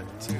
One, two,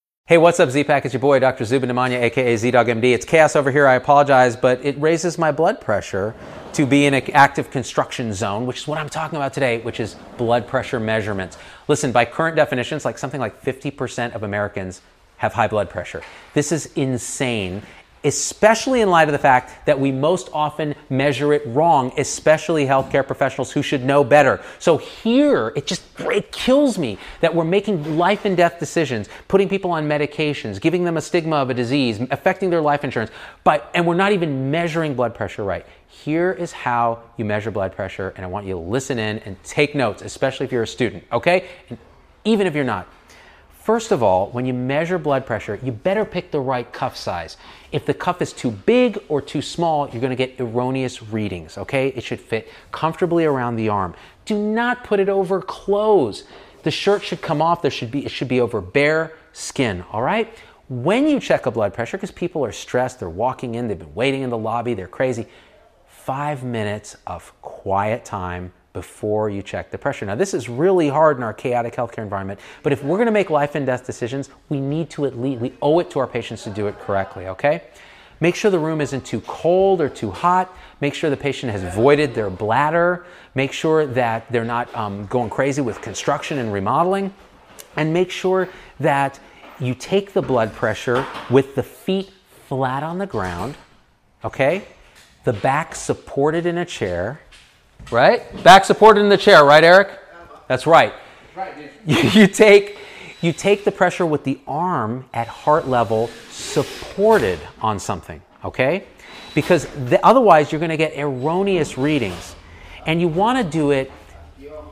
Hey, what's up, Z-Pack? It's your boy, Dr. Zubin Damania, aka ZDoggMD. It's chaos over here. I apologize, but it raises my blood pressure to be in an active construction zone, which is what I'm talking about today, which is blood pressure measurements. Listen, by current definitions, like something like 50% of Americans have high blood pressure. This is insane especially in light of the fact that we most often measure it wrong, especially healthcare professionals who should know better. So here, it just it kills me that we're making life and death decisions, putting people on medications, giving them a stigma of a disease, affecting their life insurance, but and we're not even measuring blood pressure right. Here is how you measure blood pressure, and I want you to listen in and take notes, especially if you're a student, okay? And even if you're not. First of all, when you measure blood pressure, you better pick the right cuff size. If the cuff is too big or too small, you're going to get erroneous readings, okay? It should fit comfortably around the arm. Do not put it over clothes. The shirt should come off. There should be it should be over bare skin, all right? When you check a blood pressure because people are stressed, they're walking in, they've been waiting in the lobby, they're crazy. 5 minutes of quiet time before you check the pressure. Now, this is really hard in our chaotic healthcare environment, but if we're going to make life and death decisions, we need to at least, we owe it to our patients to do it correctly, okay? Make sure the room isn't too cold or too hot. Make sure the patient has voided their bladder. Make sure that they're not um, going crazy with construction and remodeling. And make sure that you take the blood pressure with the feet flat on the ground, okay? The back supported in a chair right? Back supported in the chair, right, Eric? That's right. You, take you take the pressure with the arm at heart level supported on something, okay? Because the, otherwise you're going to get erroneous readings. And you want to do it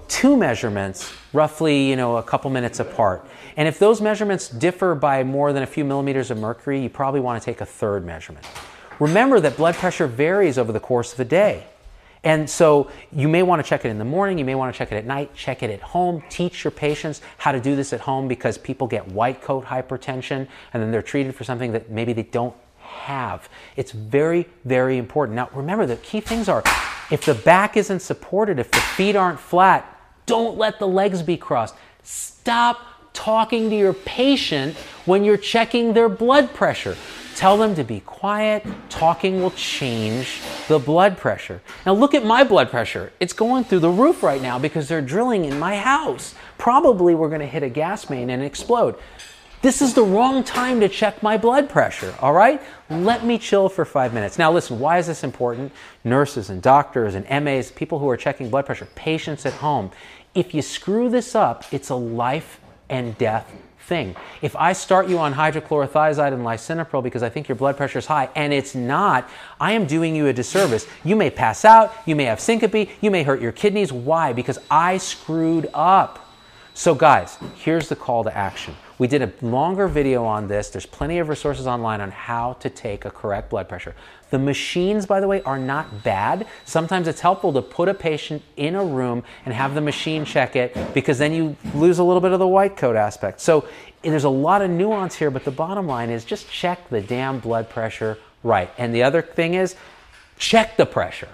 two measurements roughly, you know, a couple minutes apart. And if those measurements differ by more than a few millimeters of mercury, you probably want to take a third measurement. Remember that blood pressure varies over the course of a day. And so you may want to check it in the morning, you may want to check it at night, check it at home, teach your patients how to do this at home because people get white coat hypertension and then they're treated for something that maybe they don't have. It's very, very important. Now, remember, the key things are if the back isn't supported, if the feet aren't flat, don't let the legs be crossed. Stop talking to your patient when you're checking their blood pressure. Tell them to be quiet. Talking will change the blood pressure. Now, look at my blood pressure. It's going through the roof right now because they're drilling in my house. Probably we're going to hit a gas main and explode. This is the wrong time to check my blood pressure, all right? Let me chill for five minutes. Now, listen, why is this important? Nurses and doctors and MAs, people who are checking blood pressure, patients at home. If you screw this up, it's a life and death thing. If I start you on hydrochlorothiazide and lisinopril because I think your blood pressure is high and it's not, I am doing you a disservice. You may pass out, you may have syncope, you may hurt your kidneys. Why? Because I screwed up. So, guys, here's the call to action. We did a longer video on this. There's plenty of resources online on how to take a correct blood pressure. The machines, by the way, are not bad. Sometimes it's helpful to put a patient in a room and have the machine check it because then you lose a little bit of the white coat aspect. So there's a lot of nuance here, but the bottom line is just check the damn blood pressure right. And the other thing is check the pressure.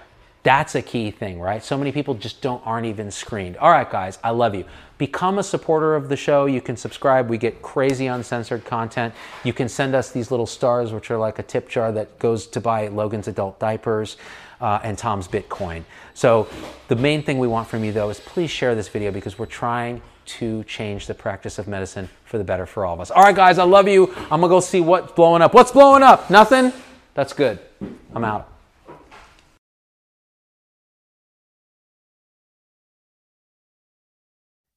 That's a key thing, right? So many people just don't aren't even screened. All right, guys, I love you. Become a supporter of the show. You can subscribe. We get crazy uncensored content. You can send us these little stars, which are like a tip jar that goes to buy Logan's adult diapers uh, and Tom's Bitcoin. So the main thing we want from you, though, is please share this video because we're trying to change the practice of medicine for the better for all of us. All right, guys, I love you. I'm gonna go see what's blowing up. What's blowing up? Nothing? That's good. I'm out.